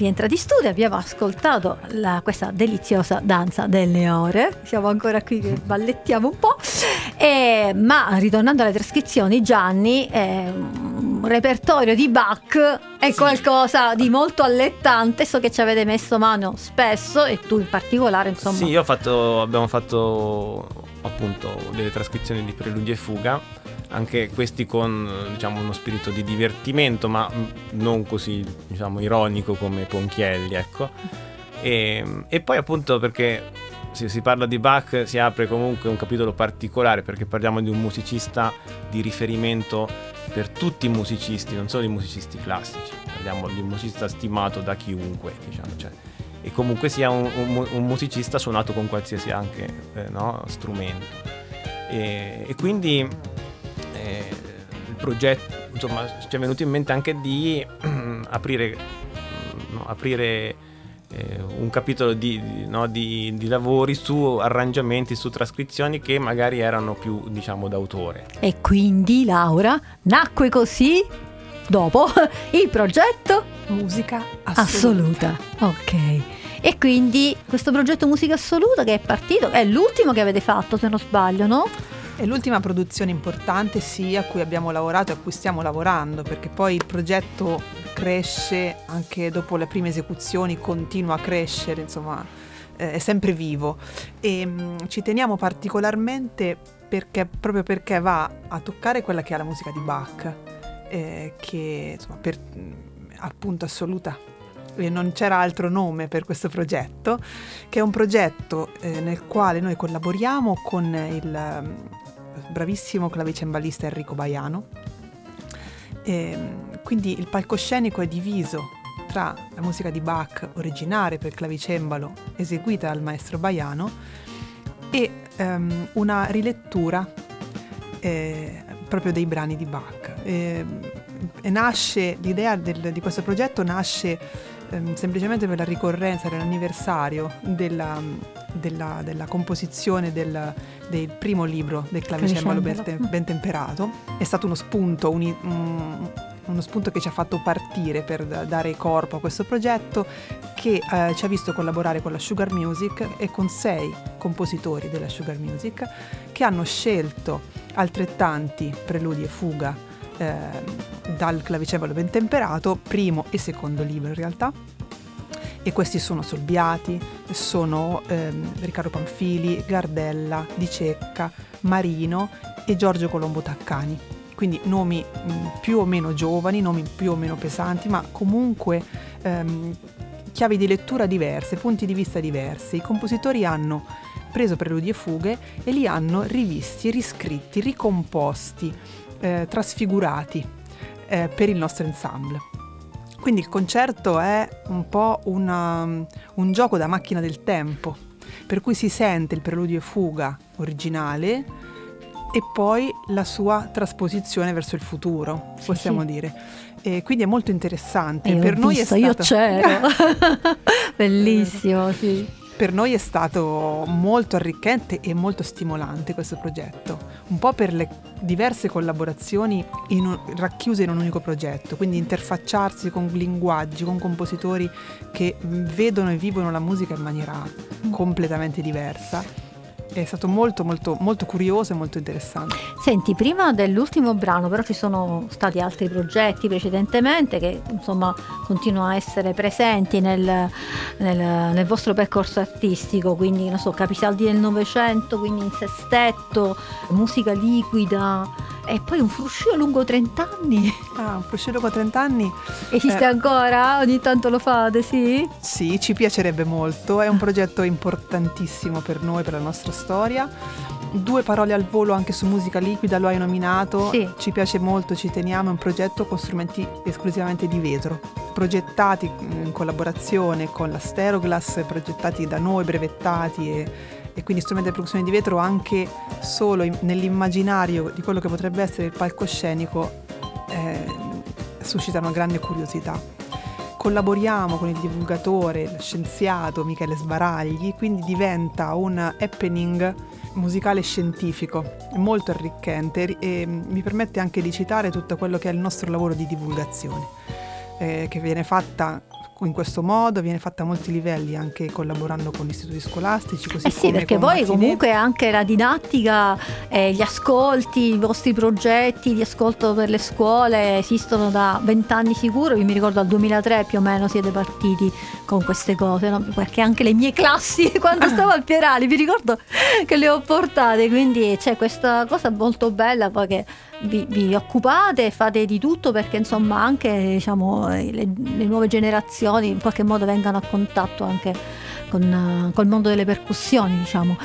Siamo rientrati in studio, abbiamo ascoltato la- questa deliziosa danza delle ore, siamo ancora qui che <laughs> ballettiamo un po', E- ma ritornando alle trascrizioni, Gianni, eh, un repertorio di Bach è qualcosa di molto allettante, so che ci avete messo mano spesso e tu in particolare, insomma.
Sì, fatto, abbiamo fatto appunto delle trascrizioni di Preludi e Fuga, anche questi con diciamo, uno spirito di divertimento, ma non così diciamo, ironico come Ponchielli, ecco. E, e poi appunto perché se si parla di Bach si apre comunque un capitolo particolare perché parliamo di un musicista di riferimento per tutti i musicisti, non solo i musicisti classici, parliamo di un musicista stimato da chiunque, diciamo, cioè, e comunque sia un, un un musicista suonato con qualsiasi anche eh, no, strumento. E, e quindi progetto, insomma, ci è venuto in mente anche di <clears throat> aprire, no, aprire eh, un capitolo di, di- no, di- di lavori su arrangiamenti, su trascrizioni che magari erano più, diciamo, d'autore.
E quindi Laura nacque così dopo <laughs> il progetto
Musica assoluta.
assoluta. Ok. E quindi questo progetto Musica Assoluta che è partito, è l'ultimo che avete fatto se non sbaglio, no?
È l'ultima produzione importante sì a cui abbiamo lavorato e a cui stiamo lavorando perché poi il progetto cresce anche dopo le prime esecuzioni, continua a crescere, insomma eh, è sempre vivo. E mm, ci teniamo particolarmente perché, proprio perché va a toccare quella che è la musica di Bach eh, che insomma per appunto assoluta non c'era altro nome per questo progetto, che è un progetto eh, nel quale noi collaboriamo con il ehm, bravissimo clavicembalista Enrico Baiano. Ehm, quindi il palcoscenico è diviso tra la musica di Bach originale per clavicembalo eseguita dal maestro Baiano e um, una rilettura eh, proprio dei brani di Bach. E, e nasce, l'idea del, di questo progetto nasce ehm, semplicemente per la ricorrenza dell'anniversario della, della, della composizione del, del, primo libro del clavicembalo ben, ben, temperato. È stato uno spunto, un, un, uno spunto che ci ha fatto partire per dare corpo a questo progetto che eh, ci ha visto collaborare con la Sugar Music e con sei compositori della Sugar Music che hanno scelto altrettanti preludi e fuga eh, dal clavicembalo ben temperato, primo e secondo libro in realtà. E questi sono Solbiati, sono ehm, Riccardo Panfili, Gardella, Di Cecca, Marino e Giorgio Colombo Taccani. Quindi nomi mh, più o meno giovani, nomi più o meno pesanti, ma comunque ehm, chiavi di lettura diverse, punti di vista diversi. I compositori hanno preso preludi e fughe e li hanno rivisti, riscritti, ricomposti, eh, trasfigurati eh, per il nostro ensemble. Quindi il concerto è un po' una, un gioco da macchina del tempo, per cui si sente il preludio e fuga originale e poi la sua trasposizione verso il futuro, sì, possiamo sì. dire. E quindi è molto interessante.
Io
per
noi
visto,
è stato... Io c'ero. <laughs> Bellissimo, sì
per noi è stato molto arricchente e molto stimolante questo progetto, un po' per le diverse collaborazioni in racchiuse in un unico progetto, quindi interfacciarsi con linguaggi, con compositori che vedono e vivono la musica in maniera mm. completamente diversa è stato molto molto molto curioso e molto interessante.
Senti, prima dell'ultimo brano però ci sono stati altri progetti precedentemente che insomma continuano a essere presenti nel, nel, nel vostro percorso artistico, quindi non so, capisaldi del Novecento, quindi in sestetto, musica liquida e poi un fruscio lungo 30 anni.
Ah, un fruscio lungo 30 anni.
Esiste eh, ancora? Ogni tanto lo fate, sì?
Sì, ci piacerebbe molto, è un progetto importantissimo per noi, per la nostra storia. Due parole al volo anche su musica liquida, lo hai nominato, sì. ci piace molto, ci teniamo, è un progetto con strumenti esclusivamente di vetro, progettati in collaborazione con la Steroglass, progettati da noi, brevettati e e quindi strumenti di produzione di vetro anche solo in, nell'immaginario di quello che potrebbe essere il palcoscenico eh, suscitano grande curiosità. Collaboriamo con il divulgatore, lo scienziato Michele Sbaragli, quindi diventa un happening musicale scientifico, molto arricchente e mi permette anche di citare tutto quello che è il nostro lavoro di divulgazione, eh, che viene fatta in questo modo, viene fatta a molti livelli anche collaborando con istituti scolastici. Così
eh sì, perché poi Martine. comunque anche la didattica, eh, gli ascolti, i vostri progetti di ascolto per le scuole esistono da vent'anni sicuro, io mi ricordo al 2003 più o meno siete partiti con queste cose, no? perché anche le mie classi <laughs> quando stavo al Pierali mi ricordo che le ho portate, quindi c'è questa cosa molto bella poi che vi, vi occupate, fate di tutto perché insomma anche diciamo, le, le, nuove generazioni in qualche modo vengano a contatto anche con, col mondo delle percussioni diciamo.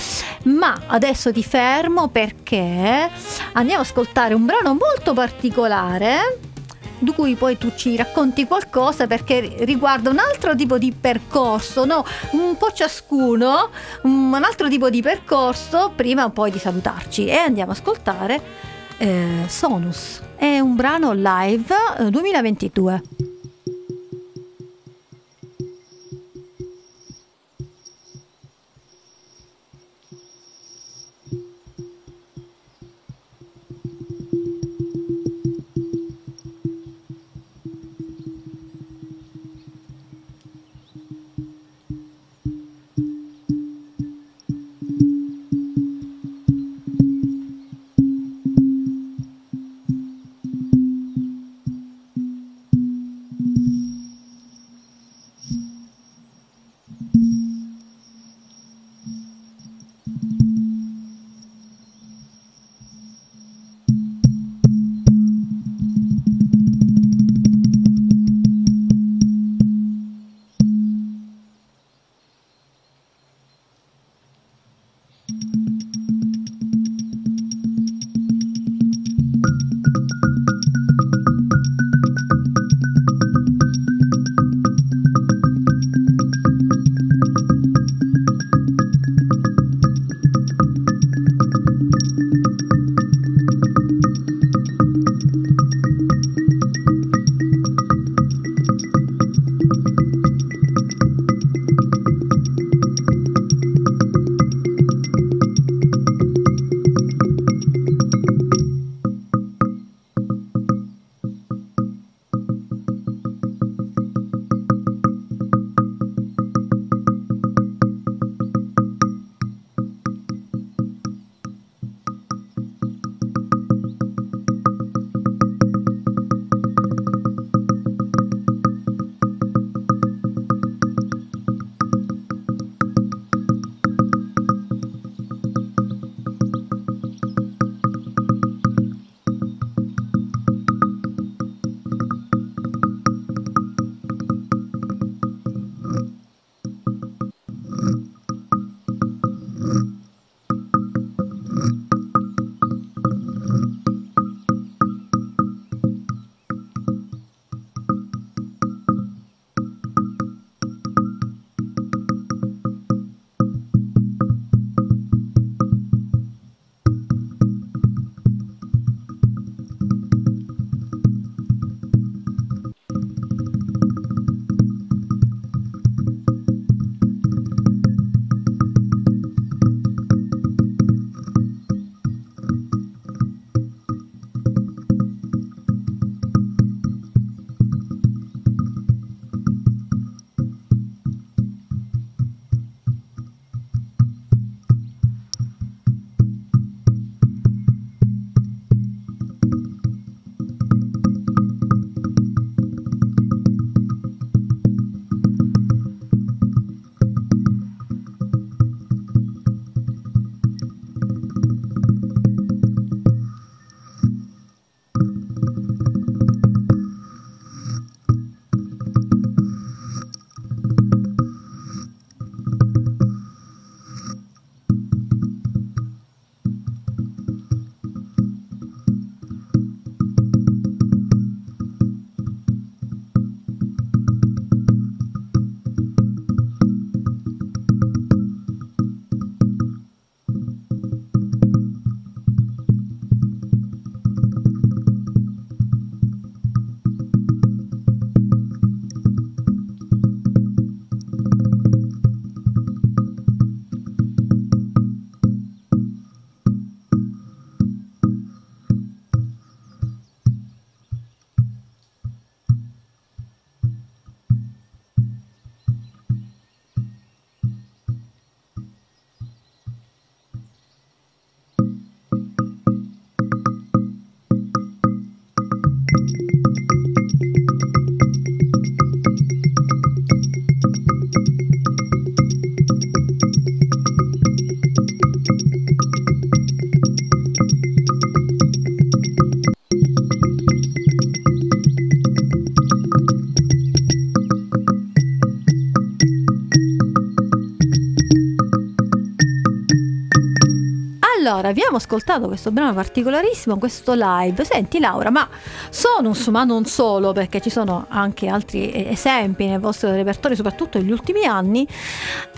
Ma adesso ti fermo perché andiamo ad ascoltare un brano molto particolare di cui poi tu ci racconti qualcosa perché riguarda un altro tipo di percorso, no? un po' ciascuno, un altro tipo di percorso prima poi di salutarci e andiamo ad ascoltare eh, Sonus. È un brano live 2022. Eh, abbiamo ascoltato questo brano particolarissimo, questo live. Senti Laura, ma Sonus, ma non solo, perché ci sono anche altri esempi nel vostro repertorio, soprattutto negli ultimi anni,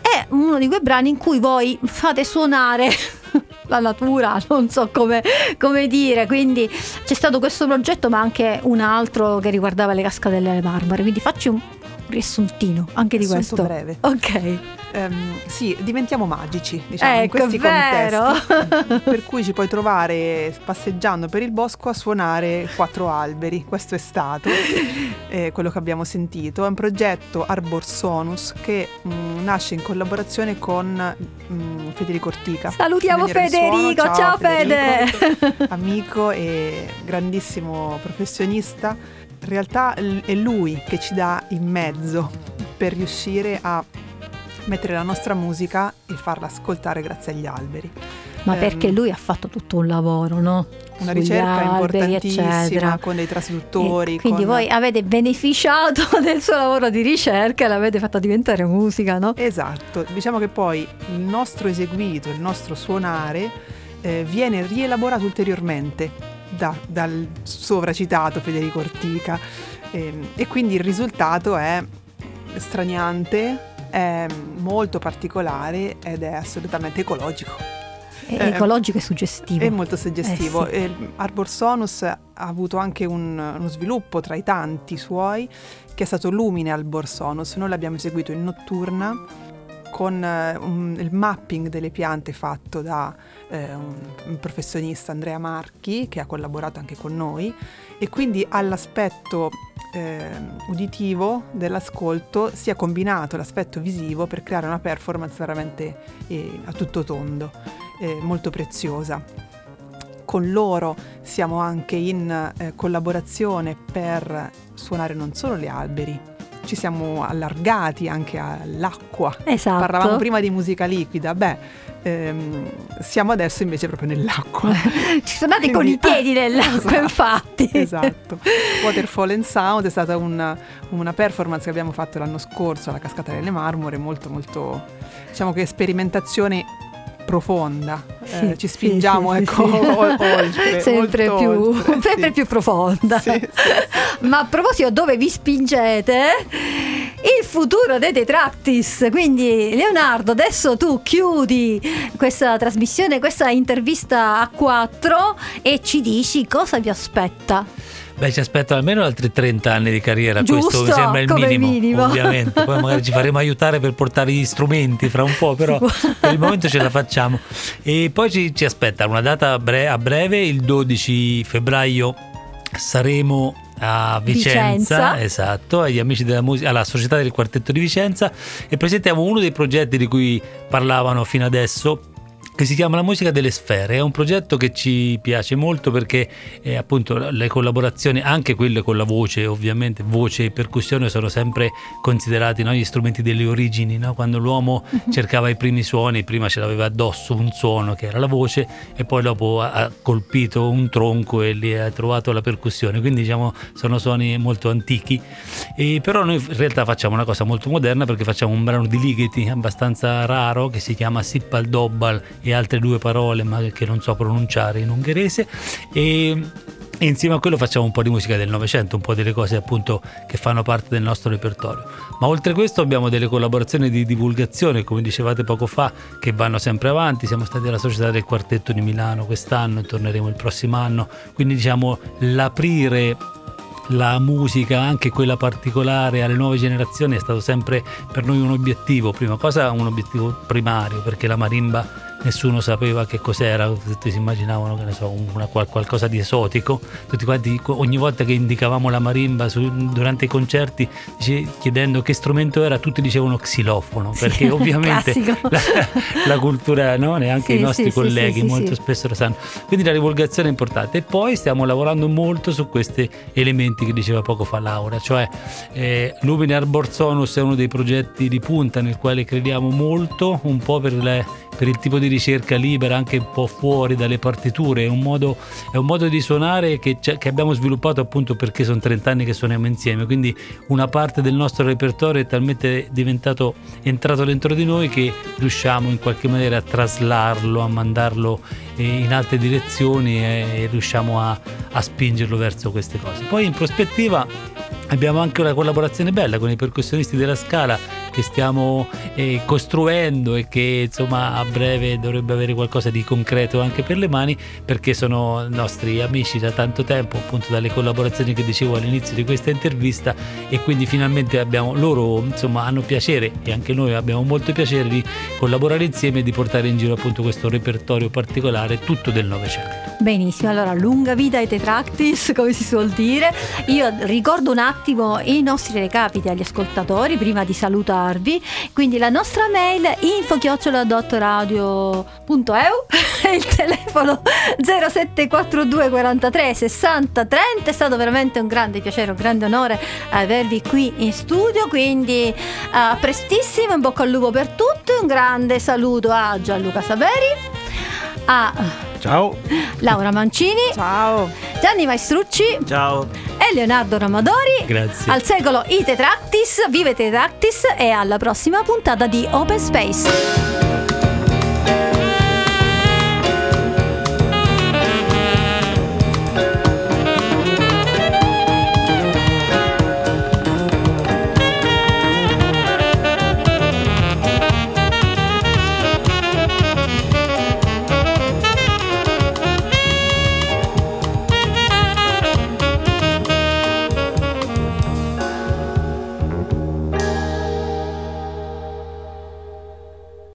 è uno di quei brani in cui voi fate suonare <laughs> la natura, non so come, come, dire. Quindi c'è stato questo progetto, ma anche un altro che riguardava le cascate delle marmore. Quindi facci un riassuntino anche di
Assunto
questo.
breve.
Ok.
Um, sì, diventiamo magici, diciamo,
ecco,
in questi
vero.
contesti. <laughs> per cui ci puoi trovare passeggiando per il bosco a suonare quattro alberi. Questo è stato eh, quello che abbiamo sentito. È un progetto Arbor Sonus che mh, nasce in collaborazione con mh, Federico Ortica.
Salutiamo Federico, ciao, ciao Fede!
amico e grandissimo professionista. In realtà è lui che ci dà il mezzo per riuscire a mettere la nostra musica e farla ascoltare grazie agli alberi.
Ma um, perché lui ha fatto tutto un lavoro, no?
Una
Sugli
ricerca
alberi,
importantissima
eccetera.
con dei trasduttori.
E quindi
con...
voi avete beneficiato <laughs> del suo lavoro di ricerca e l'avete fatta diventare musica, no?
Esatto, diciamo che poi il nostro eseguito, il nostro suonare eh, viene rielaborato ulteriormente da, dal sovracitato Federico Ortica eh, e quindi il risultato è straniante, è molto particolare ed è assolutamente ecologico.
È ecologico e suggestivo.
È molto suggestivo.
Eh sì.
Arbor Sonus ha avuto anche un, uno sviluppo tra i tanti suoi che è stato Lumine Arbor Sonus. Noi l'abbiamo eseguito in notturna con uh, un, il mapping delle piante fatto da uh, un, un professionista Andrea Marchi che ha collaborato anche con noi e quindi all'aspetto eh, uditivo dell'ascolto sia combinato l'aspetto visivo per creare una performance veramente eh, a tutto tondo, eh, molto preziosa. Con loro siamo anche in eh, collaborazione per suonare non solo gli alberi, ci siamo allargati anche all'acqua.
Esatto.
Parlavamo prima di musica liquida, beh, ehm, siamo adesso invece proprio nell'acqua. <laughs>
Ci sono andati con i piedi nell'acqua, <laughs>
esatto,
infatti.
Esatto. Waterfall and Sound è stata una, una, performance che abbiamo fatto l'anno scorso alla Cascata delle Marmore, molto molto, diciamo che sperimentazione profonda,
sì,
eh, ci spingiamo
sì,
ecco, <laughs> oltre,
sempre, più,
oltre,
sempre più profonda. Ma a proposito, dove vi spingete? Il futuro dei Tetractis. Quindi, Leonardo, adesso tu chiudi questa trasmissione, questa intervista a quattro e ci dici cosa vi aspetta.
Beh, ci aspettano almeno altri 30 anni di carriera,
Giusto,
questo mi sembra il minimo,
minimo,
ovviamente. Poi magari ci faremo aiutare per portare gli strumenti fra un po', però <laughs> per il momento ce la facciamo. E poi ci, ci aspetta una data a, bre- a breve, il 12 febbraio saremo a Vicenza,
Vicenza,
esatto, agli amici della musica, alla Società del Quartetto di Vicenza e presentiamo uno dei progetti di cui parlavano fino adesso che si chiama La musica delle sfere. È un progetto che ci piace molto perché eh, appunto le collaborazioni, anche quelle con la voce, ovviamente voce e percussione sono sempre considerati no, gli strumenti delle origini, no? quando l'uomo cercava i primi suoni, prima ce l'aveva addosso un suono che era la voce e poi dopo ha colpito un tronco e lì ha trovato la percussione, quindi diciamo sono suoni molto antichi, e però noi in realtà facciamo una cosa molto moderna perché facciamo un brano di Ligeti abbastanza raro che si chiama Sippal Dobbal e altre due parole ma che non so pronunciare in ungherese e, insieme a quello facciamo un po' di musica del Novecento, un po' delle cose appunto che fanno parte del nostro repertorio. Ma oltre a questo abbiamo delle collaborazioni di divulgazione, come dicevate poco fa, che vanno sempre avanti. Siamo stati alla Società del Quartetto di Milano quest'anno torneremo il prossimo anno. Quindi diciamo l'aprire la musica, anche quella particolare alle nuove generazioni, è stato sempre per noi un obiettivo. Prima cosa un obiettivo primario, perché la marimba nessuno sapeva che cos'era, tutti si immaginavano che ne so, una, qualcosa di esotico. Tutti quanti, ogni volta che indicavamo la marimba su, durante i concerti, chiedendo che strumento era, tutti dicevano xilofono, perché sì, <laughs> ovviamente <laughs> la, la, cultura, no? neanche sì, i nostri sì, colleghi molto spesso lo sanno. Quindi la divulgazione è importante. E poi stiamo lavorando molto su questi elementi che diceva poco fa Laura, cioè eh, Lumine Arbor Sonus è uno dei progetti di punta nel quale crediamo molto, un po' per le per il tipo di ricerca libera, anche un po' fuori dalle partiture. È un modo, è un modo di suonare che, che, abbiamo sviluppato appunto perché sono 30 anni che suoniamo insieme. Quindi una parte del nostro repertorio è talmente diventato entrato dentro di noi che riusciamo in qualche maniera a traslarlo, a mandarlo in altre direzioni e riusciamo a, a spingerlo verso queste cose. Poi in prospettiva abbiamo anche una collaborazione bella con i percussionisti della Scala che stiamo eh, costruendo e che insomma a breve dovrebbe avere qualcosa di concreto anche per le mani perché sono nostri amici da tanto tempo appunto dalle collaborazioni che dicevo all'inizio di questa intervista e quindi finalmente abbiamo loro insomma hanno piacere e anche noi abbiamo molto piacere di collaborare insieme e di portare in giro appunto questo repertorio particolare tutto del Novecento.
Benissimo, allora lunga vita ai tetractis <laughs> come si suol dire. Io ricordo un attimo i nostri recapiti agli ascoltatori prima di salutarvi. Quindi la nostra mail info-radio.eu <laughs> il telefono 0742 43 60 30 è stato veramente un grande piacere, un grande onore avervi qui in studio quindi a prestissimo in bocca al lupo per tutti un grande saluto a Gianluca Saveri a.
Ciao.
Laura Mancini.
Ciao.
Gianni Maestrucci.
Ciao.
E Leonardo Ramadori.
Grazie.
Al secolo i Tetractis, vive Tetractis. E alla prossima puntata di Open Space.